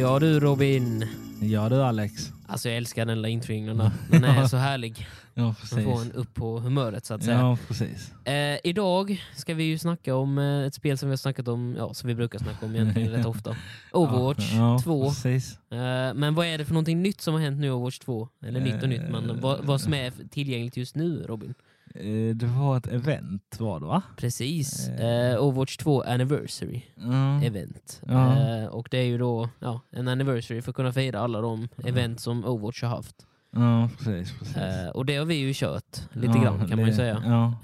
Ja du Robin. Ja du Alex. Alltså jag älskar den lilla introingen. Den är så härlig. Ja Man precis. får en upp på humöret så att säga. Ja precis. Eh, idag ska vi ju snacka om eh, ett spel som vi har snackat om, ja som vi brukar snacka om egentligen rätt ofta. Overwatch ja, 2. Precis. Eh, men vad är det för någonting nytt som har hänt nu i Overwatch 2? Eller nytt och nytt, men vad, vad som är tillgängligt just nu Robin? Eh, Det var ett event var det va? Precis. Eh. Eh, Overwatch 2 Anniversary Ja. Event. Ja. Eh, och det är ju då ja, en anniversary för att kunna fira alla de event som Overwatch har haft. Ja precis. precis. Eh, och det har vi ju kört lite Ja, grann kan man ju det- säga. Ja.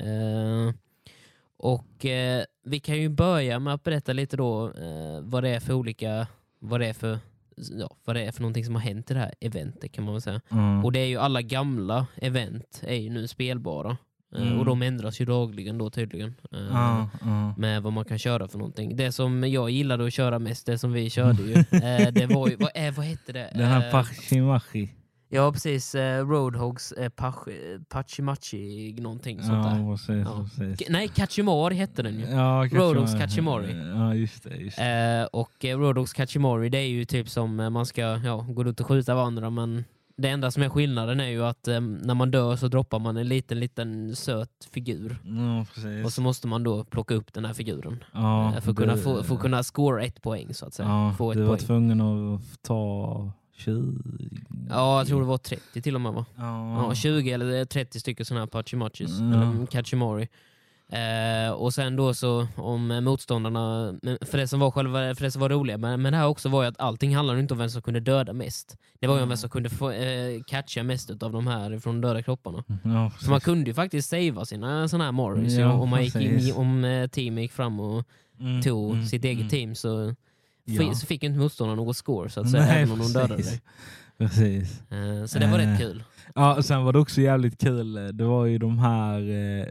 Och vi kan ju börja med att berätta lite då vad det är för olika, vad det är för, ja, vad det är för någonting som har hänt i det här eventet kan man väl säga. Ja. Och det är ju alla gamla event är ju nu spelbara. Eh, Mm. Och de ändras ju dagligen då tydligen. Ja, ja. Med vad man kan köra för någonting. Det som jag gillade att köra mest, det som vi körde ju, eh, det var ju, vad, eh, vad hette det? Den här Pachimachi. Ja precis, Roadhogs Pach, Pachimachi någonting sånt där. Ja precis. Ja. precis. Nej, Kachimori hette den ju. Ja, Roadhogs Kachimari. Kachimori. Ja just det. Just det. Och Roadhogs Kachimori det är ju typ som man ska ja, gå ut och skjuta varandra men det enda som är skillnaden är ju att eh, när man dör så droppar man en liten liten söt figur. Ja precis. Och så måste man då plocka upp den här figuren. ja, eh, för, att kunna du- få, för att kunna score ett poäng så att säga. Ja, få ett du var poäng. tvungen att ta 20. Ja, jag tror det var 30 till och med va? Ja. Ja, 20 eller 30 stycken sådana här Pachimachis, Mm. eller Kachimori. Eh, och sen då så om motståndarna, för det som var själva, för det som var roliga men, men det här också var ju att allting handlade inte om vem som kunde döda mest. Det var ju om Mm. vem som kunde få, eh, catcha mest av de här från döda kropparna. Ja, Så man kunde ju faktiskt savea sina sådana här Morris Ja, om, man gick in, om eh, teamet gick fram och Mm, tog mm, sitt eget mm. team så, Ja. så fick inte motståndarna något score så att säga, Nej, även om de dödade dig. Precis. Eh, så det var Eh, rätt kul. Ja, sen var det också jävligt kul. Det var ju de här eh,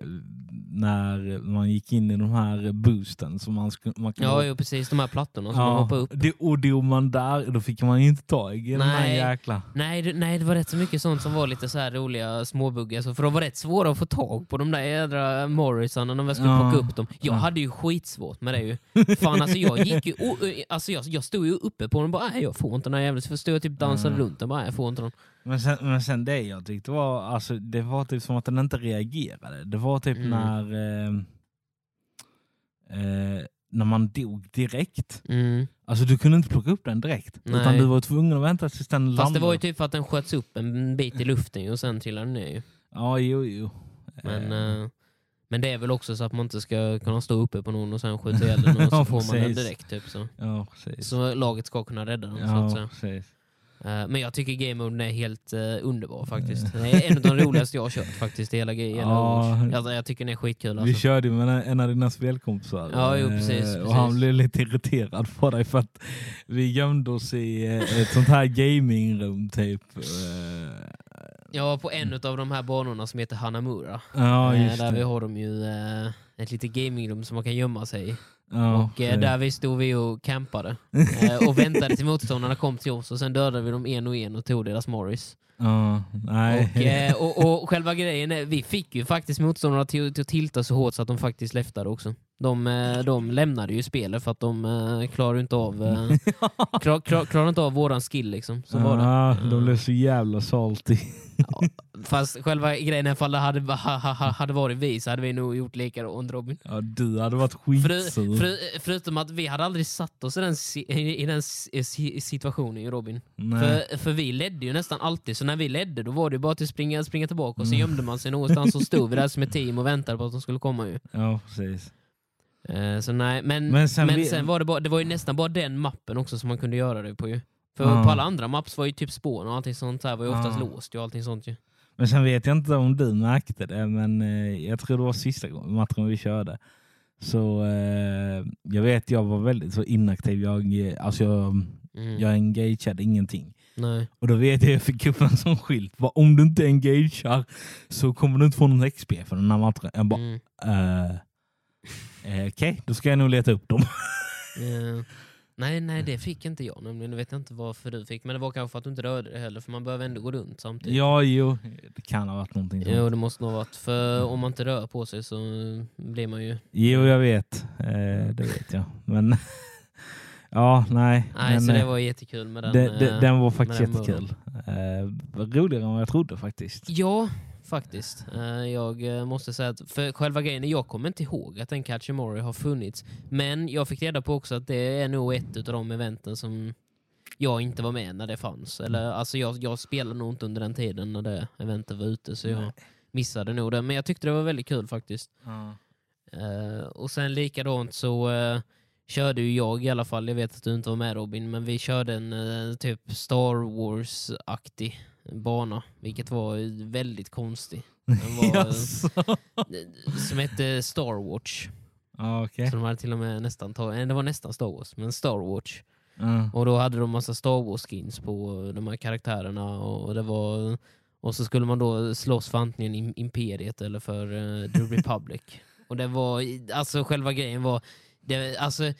när man gick in i de här boosten som man, skulle, man kan Ja, jo, precis. De här plattorna som man ja, hoppar upp. det, och dog man där, då fick man ju inte tag i de här jäkla... Nej det, nej, det var rätt så mycket sånt som var lite så här roliga småbuggar. Så för de var rätt svåra att få tag på, de där jädra Morrisarna när man skulle Ja. plocka upp dem. Jag Ja. hade ju skitsvårt med det ju. Fan alltså jag gick ju, o- alltså jag, jag stod ju uppe på dem och bara nej jag får inte den här jäveln. Så stod jag typ och dansade Mm. runt och bara jag får inte den. Men sen, men sen det jag tyckte var, alltså, det var typ som att den inte reagerade. Det var typ Mm. när eh, eh, när man dog direkt. Mm. Alltså du kunde inte plocka upp den direkt. Nej. Utan du var tvungen att vänta tills den landade. Fast det var ju typ för att den sköts upp en bit i luften och sen trillade den ner ju. Ja, jo, jo. Men, Eh, eh, men det är väl också så att man inte ska kunna stå uppe på någon och sen skjuta ihjäl den och så Ja, får man den direkt. Typ, så. ja, precis. så laget ska kunna rädda den. Så att ja, säga. precis. Eh, Men jag tycker Game Mode är helt uh, underbar faktiskt. Det är en av de roligaste jag har kört faktiskt i hela grejen. Ja. Jag, jag tycker den är skitkul Vi alltså. körde ju med en- av dina spelkompisar. Ja, jo, eh, precis, Och han precis. blev lite irriterad på dig för att vi gömde oss i eh, ett sånt här gamingrum typ. Eh, var på en av de här banorna som heter Hanamura. Ja, Eh, just där det. vi har de ju eh, ett litet gamingrum som man kan gömma sig i. Ja, och eh, där vi stod vi och campade. eh, och väntade till motståndarna kom till oss och sen dödade vi dem en och en och tog deras Morris. Nej. Och, eh, och, och själva grejen är, vi fick ju faktiskt motståndarna till, till att tilta så hårt så att de faktiskt läftade också. De, eh, de lämnade ju spelet för att de klarar inte av klar, klar, klarar inte av våran skill liksom. Så var det. De blev så jävla salty. ja. Fast själva grejen är ifall det hade, ha, ha, ha, hade varit vi så hade vi nog gjort likadant Robin. Ja, du hade varit För, skitsur. för, förutom att vi hade aldrig satt oss i den, i, den si- si- situationen Robin. Nej. För, för vi ledde ju nästan alltid, så när vi ledde då var det bara att springa, springa tillbaka och så Mm. gömde man sig någonstans och stod vi där som ett team och väntade på att de skulle komma ju. Ja, precis. Eh, så nej, men, Men men, sen sen, vi- var det, bara, det var ju nästan bara den mappen också som man kunde göra det på ju. För Ja. på alla andra maps var ju typ spån och allting sånt här var ju oftast Ja. låst och allting sånt ju. Men sen vet jag inte om du märkte det, men eh, jag tror det var sista matchen vi körde. Så eh, jag vet, jag var väldigt så inaktiv. Jag, eh, alltså jag, Mm. jag engagerade ingenting. Nej. Och då vet jag jag fick upp en sån skylt. Om du inte engagear så kommer du inte få någon XP för den här matchen. Jag bara, Mm. eh, okej, då ska jag nog leta upp dem. Eh, nej, nej, det fick inte jag nämligen. Nu vet jag inte varför du fick, men det var kanske för att du inte rörde dig heller, för man behöver ändå gå runt samtidigt. ja, jo, det kan ha varit någonting sånt. Jo, det måste nog ha varit. För om man inte rör på sig så blir man ju... Jo, jag vet. Eh, det vet jag. Men Ja, nej. Nej, men, så det eh, var jättekul med den. det, det, eh, den var faktiskt den jättekul. Eh, roligare än vad jag trodde faktiskt. Ja, faktiskt. Eh, Jag eh, måste säga att för själva grejen, är, jag kommer inte ihåg att en Catchamori har funnits. Men jag fick reda på också att det är nog ett av de eventen som jag inte var med när det fanns. Eller, alltså jag, jag spelade nog inte under den tiden när det eventet var ute, så jag Nej. missade nog det. Men jag tyckte det var väldigt kul faktiskt. Eh, och sen likadant så körde ju jag i alla fall, jag vet att du inte var med Robin, men vi körde en typ Star Wars-aktig bana, vilket var väldigt konstig. Den var, Jaså? som hette Star Watch. Ja, okej. Så de hade till och med nästan tagit, det var nästan Star Wars, men Star Watch. Ja. Och då hade de massa Star Wars-skins på de här karaktärerna och det var och så skulle man då slåss för antingen im- Imperiet eller för eh, The Republic. och det var, alltså själva grejen var, det, alltså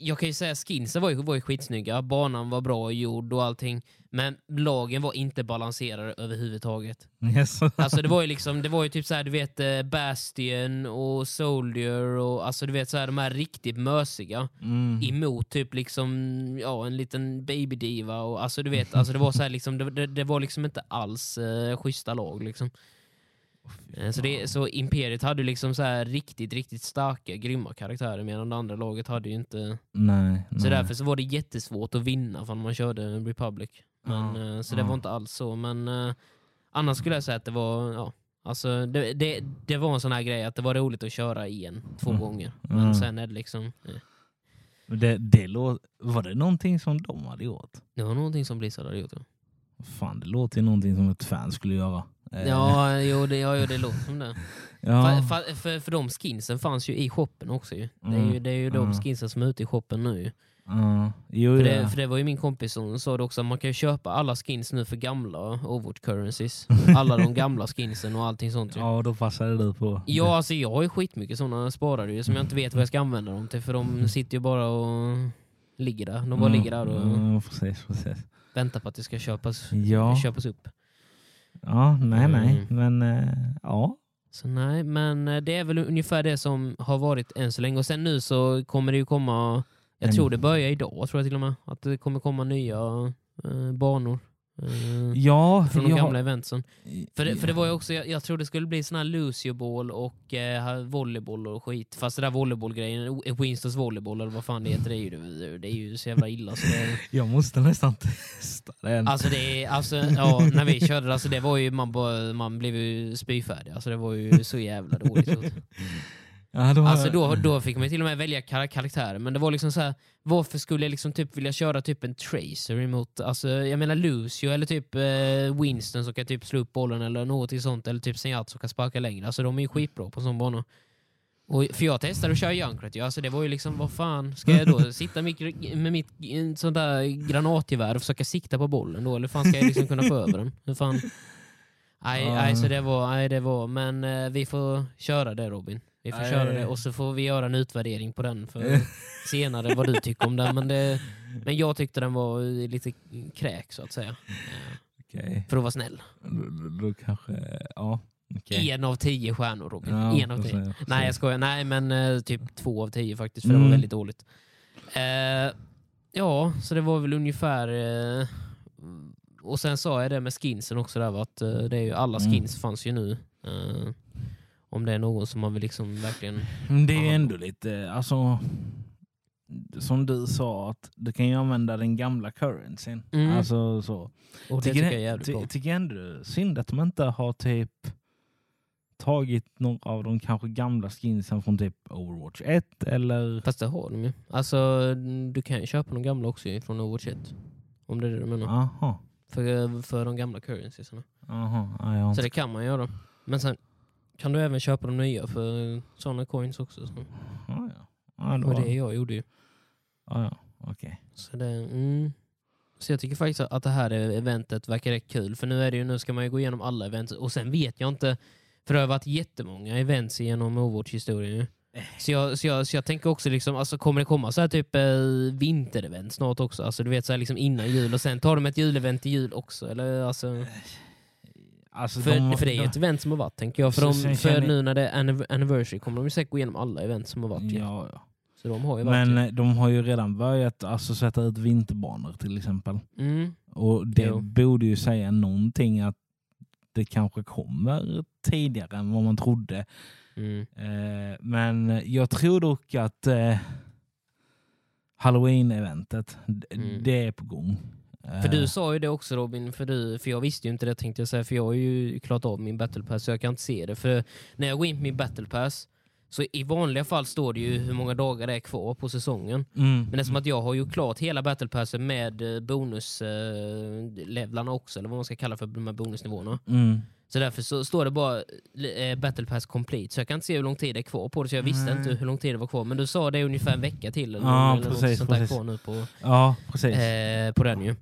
jag kan ju säga skinsen var ju, var ju skitsnygga, banan var bra gjord och allting, men lagen var inte balanserade överhuvudtaget. Jaså? Alltså det var ju liksom, det var ju typ så här, du vet eh, Bastion och Soldier och alltså du vet så här, de här riktigt mösiga Mm. emot typ liksom ja, en liten babydiva och alltså du vet, alltså det var så här liksom, det, det, det var liksom inte alls eh, schyssta lag liksom. Eh, Så, det, så Imperiet hade liksom så här riktigt, riktigt starka, grymma karaktärer medan det andra laget hade ju inte... Nej. Så nej. därför så var det jättesvårt att vinna för man körde Republic. Men, Ja, eh, så det ja. var inte alls så. Men eh, annars skulle jag säga att det var, ja, alltså det, det, det var en sån här grej att det var roligt att köra igen två Mm. gånger. Men Mm. sen är det liksom, eh, Det, det lå- var det någonting som de hade gjort? det var någonting som Blizzard hade gjort. Ja. Fan, det låter ju någonting som ett fan skulle göra. Eh, Ja, jo, det, ja, det låter som det. ja. För, för, för, de skinsen fanns ju i shoppen också. Ju. Det, är ju, Mm. det är ju de Mm. skinsen som är ute i shoppen nu. Ja. Jo, För, ja. det, för det var ju min kompis som sa det också, att man kan ju köpa alla skins nu för gamla Overwatch currencies. Alla de gamla skinsen och allting sånt. Ju. ja, då passade du på. Ja, alltså jag har ju skitmycket sådana sparade ju, som jag inte vet vad jag ska använda dem till. För de sitter ju bara och ligger där. De bara Mm, ligger där och mm, precis, precis. väntar på att det ska köpas, Ja, köpas upp. Ja nej, nej. Mm. Men eh, ja. Så nej, men eh, det är väl ungefär det som har varit än så länge. Och sen nu så kommer det ju komma, jag En- tror det börjar idag tror jag till och med, att det kommer komma nya eh, banor. Eh, Ja, från de ja. gamla eventsen. För det, för det var ju också, jag, jag tror det skulle bli sån här Lucio Ball och eh, volleyboll och skit. Fast det där volleybollgrejen, Winstons volleyboll eller vad fan det heter, det är ju, det är ju så jävla illa. Så det, Jag måste nästan testa den. Alltså, det, alltså ja, när vi körde alltså det var ju, man, bara, man blev ju spyfärdig. Alltså det var ju så jävla dåligt. ja, då, Alltså då, då fick man till och med välja kar karaktärer, men det var liksom så här, varför skulle jag liksom typ vilja köra typ en Tracer emot, alltså jag menar Lucio eller typ eh, Winston som kan typ slå upp bollen eller något sånt, eller typ Senjat som kan sparka längre. Alltså de är ju skitbra på sån bana. Och, för jag testade att köra Junkrat, ja, alltså det var ju liksom, vad fan, ska jag då sitta med, med mitt sånt där granatgevär och försöka sikta på bollen då, eller fan ska jag liksom kunna få över den? Hur fan? Nej, Ja. så det var, nej, det var, men eh, vi får köra det Robin. Vi får köra det och så får vi göra en utvärdering på den för senare vad du tycker om den. Men, det, men jag tyckte den var lite kräk så att säga. Eh, Okej. För att vara snäll. Då, kanske... Ja. okej. En av tio stjärnor Robin. Ja, en av tio. får Nej jag skojar, nej men eh, typ två av tio faktiskt för det Mm. var väldigt dåligt. Eh, ja, så det var väl ungefär... Eh, och sen sa jag det med skinsen också där, att eh, det är ju, alla Mm. skins fanns ju nu. Om det är någon som man vill liksom verkligen... Det är ju ändå lite, alltså som du sa, att du kan ju använda den gamla currencyn. Mm. Alltså, så. Och det tycker jag är ty, tycker ändå synd att de inte har typ tagit några av de kanske gamla skinsen från typ Overwatch 1 eller... Fast det har de ju. Alltså, du kan ju köpa de gamla också från Overwatch 1. Om det är det du menar. Aha, För, för de gamla currencies. aha, ja, Så det kan man göra. Men sen kan du även köpa de nya för sådana coins också. Så. Ja, ja. Ja, det Och var... det jag gjorde ju. ja, ja. okej. Så, det, mm. så jag tycker faktiskt att det här eventet verkar rätt kul. För nu är det ju, nu ska man ju gå igenom alla event. Och sen vet jag inte, för det har varit jättemånga events genom Overwatch-historien ju. Så jag, så, jag, så jag tänker också, liksom, alltså, kommer det komma så här typ eh, vinterevent snart också? Alltså du vet så här, liksom innan jul och sen tar de ett julevent i jul också? Eller, alltså, Alltså, för, de- för det är ju ett event som har varit tänker jag. För, de, för känner- nu när det är anniv- anniversary kommer de ju säkert gå igenom alla event som har varit. ju. Ja, ja. Så de har ju Men verkligen... eh, de har ju redan börjat alltså, sätta ut vinterbanor till exempel. Mm, Och det Jo. borde ju säga någonting att det kanske kommer tidigare än vad man trodde. mm, Eh, men jag tror dock att eh, Halloween-eventet, Mm. det är på gång. För du Eh, sa ju det också Robin, för, du, för jag visste ju inte det tänkte jag säga, för jag har ju klart av min battle pass så jag kan inte se det. För när jag går in på min battle pass, så i vanliga fall står det ju hur många dagar det är kvar på säsongen. mm, Men eftersom att jag har ju klart hela battle passen med eh, bonuslevlarna också, eller vad man ska kalla för de här bonusnivåerna. mm. Så därför så står det bara eh, battle pass complete, så jag kan inte se hur lång tid det är kvar på det, så jag visste Nej. inte hur lång tid det var kvar. Men du sa det är ungefär en vecka till, eller, Ja, eller något precis, sånt där precis. kvar nu på, Ja, precis. eh, på den ju.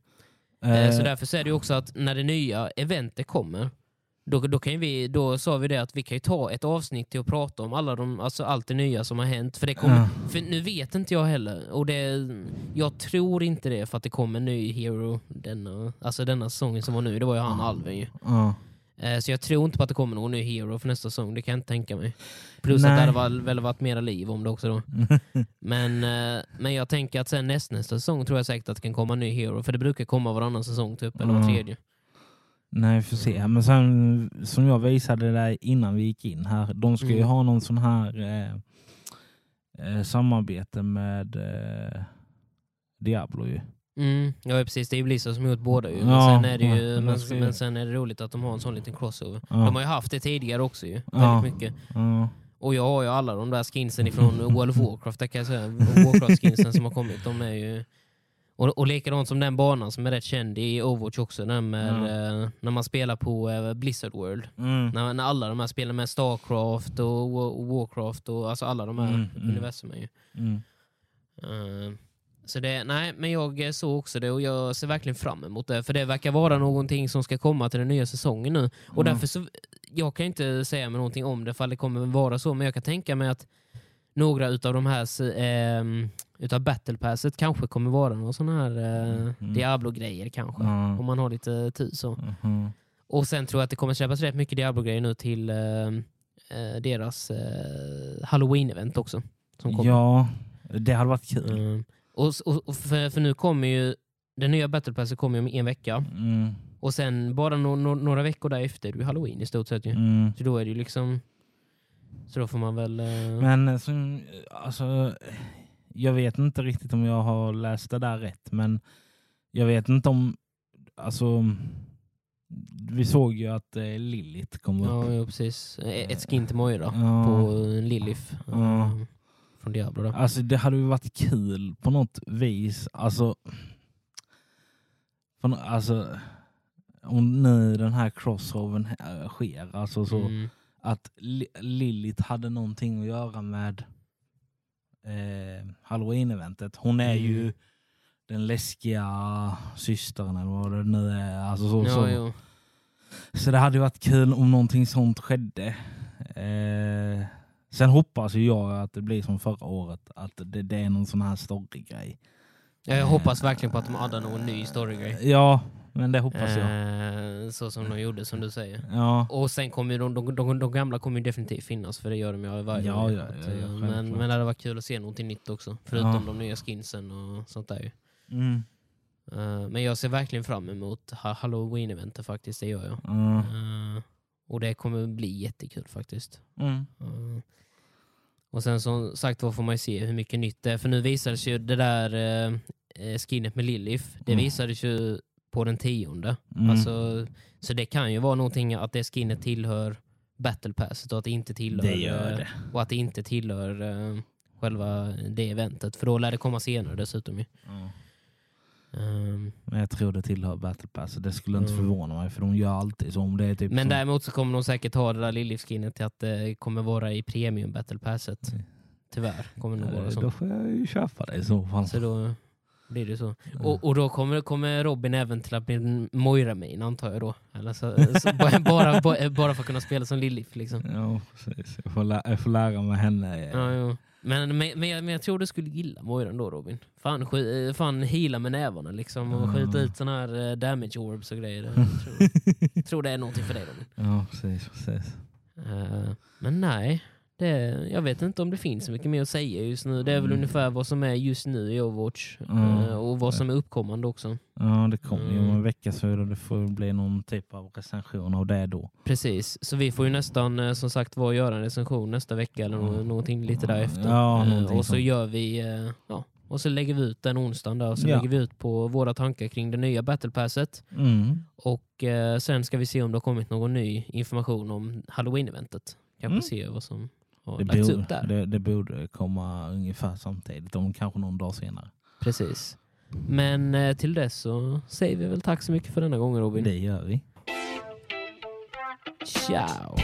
Eh, Eh, Så därför så är det också att när det nya eventet kommer, då, då, kan vi, då sa vi det att vi kan ju ta ett avsnitt till att prata om alla de, alltså allt det nya som har hänt. För, det kommer, Ja. för nu vet inte jag heller. Och det, jag tror inte det för att det kommer en ny hero denna, alltså denna säsongen som var nu. Det var ju han Alven ju. ja. Eh, Så jag tror inte på att det kommer någon ny hero för nästa säsong. Det kan jag inte tänka mig. Plus att Nej. det hade väl, väl varit mera liv om det också då. Men, eh, men jag tänker att sen näst, nästa säsong tror jag säkert att det kan komma en ny hero. För det brukar komma varannan säsong typ, eller var tredje. Nej, vi får se. Men sen, som jag visade där innan vi gick in här, de ska ju Mm. ha någon sån här eh, eh, samarbete med eh, Diablo ju. Mm, ja precis, det är Blizzard som gjort båda ju. Men, Ja, sen är det ja, ju men men, men sen är det roligt att de har en sån liten crossover. Ja. De har ju haft det tidigare också ju, Ja. väldigt mycket. Ja. Och jag har ju alla de där skinsen ifrån World of Warcraft, det kan jag säga. Warcraft-skinsen som har kommit, de är ju... Och, och likadant som den banan som är rätt känd i Overwatch också, den med, eh, när man spelar på eh, Blizzard World. Mm. När, när alla de här spelar med Starcraft och, och Warcraft och alltså alla de här Mm, mm. universumen ju. Mm. Eh, så det, nej, men jag eh, såg också det och jag ser verkligen fram emot det. För det verkar vara någonting som ska komma till den nya säsongen nu. Och Mm. därför så, jag kan inte säga mig någonting om det för det kommer vara så, men jag kan tänka mig att några utav de här ehm, utav battle passet kanske kommer vara någon sån här eh, Mm. Diablo-grejer kanske. Ja. Om man har lite tur så. Mhm. Och sen tror jag att det kommer släppas rätt mycket Diablo-grejer nu till eh, eh, deras eh, Halloween-event också. Som kommer. Ja, det hade varit kul. Mm. Och, och, och för, för nu kommer ju den nya battle passet kommer ju om en vecka. Mm. Och sen bara no, no, några veckor därefter är det ju halloween i stort sett ju. Mm. Så då är det ju liksom... Så då får man väl... eh, Men eh, som, alltså, jag vet inte riktigt om jag har läst det där rätt, men jag vet inte om... Alltså, vi såg ju att eh, Lilith kom upp. ja, ja, precis. E- Ett skin till Moira Ja. på en Lilith. eh, Ja. Från Diablo då. Alltså det hade ju varit kul på något vis. Alltså, för, alltså om nu den här crossovern här sker, alltså så Mm. att Li- Lilith hade någonting att göra med eh, Halloween-eventet. Hon är Mm. ju den läskiga systern eller vad det nu är. Alltså så, Ja, så. jo. så det hade ju varit kul om någonting sånt skedde. Eh, sen hoppas ju jag att det blir som förra året, att det, det är någon sån här story-grej. Jag hoppas verkligen på att de addar någon ny storygrej. Ja, men det hoppas jag. Eh, så som de gjorde, som du säger. Ja, Och sen kommer ju de, de, de, de gamla kommer definitivt finnas, för det gör de ju varje Ja, år. ja, ja, ja, eh, men, men det hade varit kul att se någonting nytt också, förutom Ja. de nya skinsen och sånt där mm. Eh, men jag ser verkligen fram emot ha- Halloween-eventet faktiskt, det gör jag. Ja. Eh, och det kommer bli jättekul faktiskt. Mm. Eh, och sen som sagt var får man ju se hur mycket nytt det är, för nu visades ju det där eh, eh, skinnet med Lilith, det Mm. visades ju på den tionde. Mm. Alltså, så det kan ju vara någonting att det skinnet tillhör Battle Passet och att det inte tillhör det gör eh, det. och att det inte tillhör eh, själva det eventet. För då lär det komma senare dessutom. ju. Ja. Ehm, Men jag tror det tillhör Battle Pass. Det skulle inte Mm. förvåna mig för de gör alltid så. Om det är typ men som, däremot så kommer de säkert ha det där Lilith-skinnet till att det kommer vara i premium Battle Passet. Mm. Tyvärr kommer det nog vara Eh, så. Då får jag ju köpa det i så fall. Så då blir det så. Mm. Och, och då kommer, kommer Robin även till att bli en moira main antar jag då. Eller så, så, bara, bara, för att kunna spela som Lilith liksom. Ja, precis. Jag får, lä- jag får lära mig henne. Ja, jo. Men, men, men, jag, tror du skulle gilla Moira ändå Robin. Fan, sk- eh, fan heala med nävarna liksom och Ja. skjuta ut såna här eh, damage orbs och grejer. Jag tror, tror det är någonting för dig Robin. Ja, precis. precis. Eh, men nej, det, jag vet inte om det finns så mycket mer att säga just nu. Det är väl Mm. ungefär vad som är just nu i Overwatch. Eh, Och vad som är uppkommande också. Ja, det kommer ju om Mm. en vecka så det får bli någon typ av recension av det då. Precis, så vi får ju nästan eh, som sagt var göra en recension nästa vecka eller Mm. någonting lite därefter. Ja, Eh, och så sånt. gör vi, ja, och så lägger vi ut den onsdagen där och så Ja. lägger vi ut på våra tankar kring det nya battlepasset. Mm. Och eh, sen ska vi se om det har kommit någon ny information om halloween-eventet. Kanske Mm. se vad som har Det, lagts borde, upp där. det, det borde komma ungefär samtidigt, om kanske någon dag senare. Precis. Men eh, till dess så säger vi väl tack så mycket för denna gången Robin. Det gör vi. Ciao!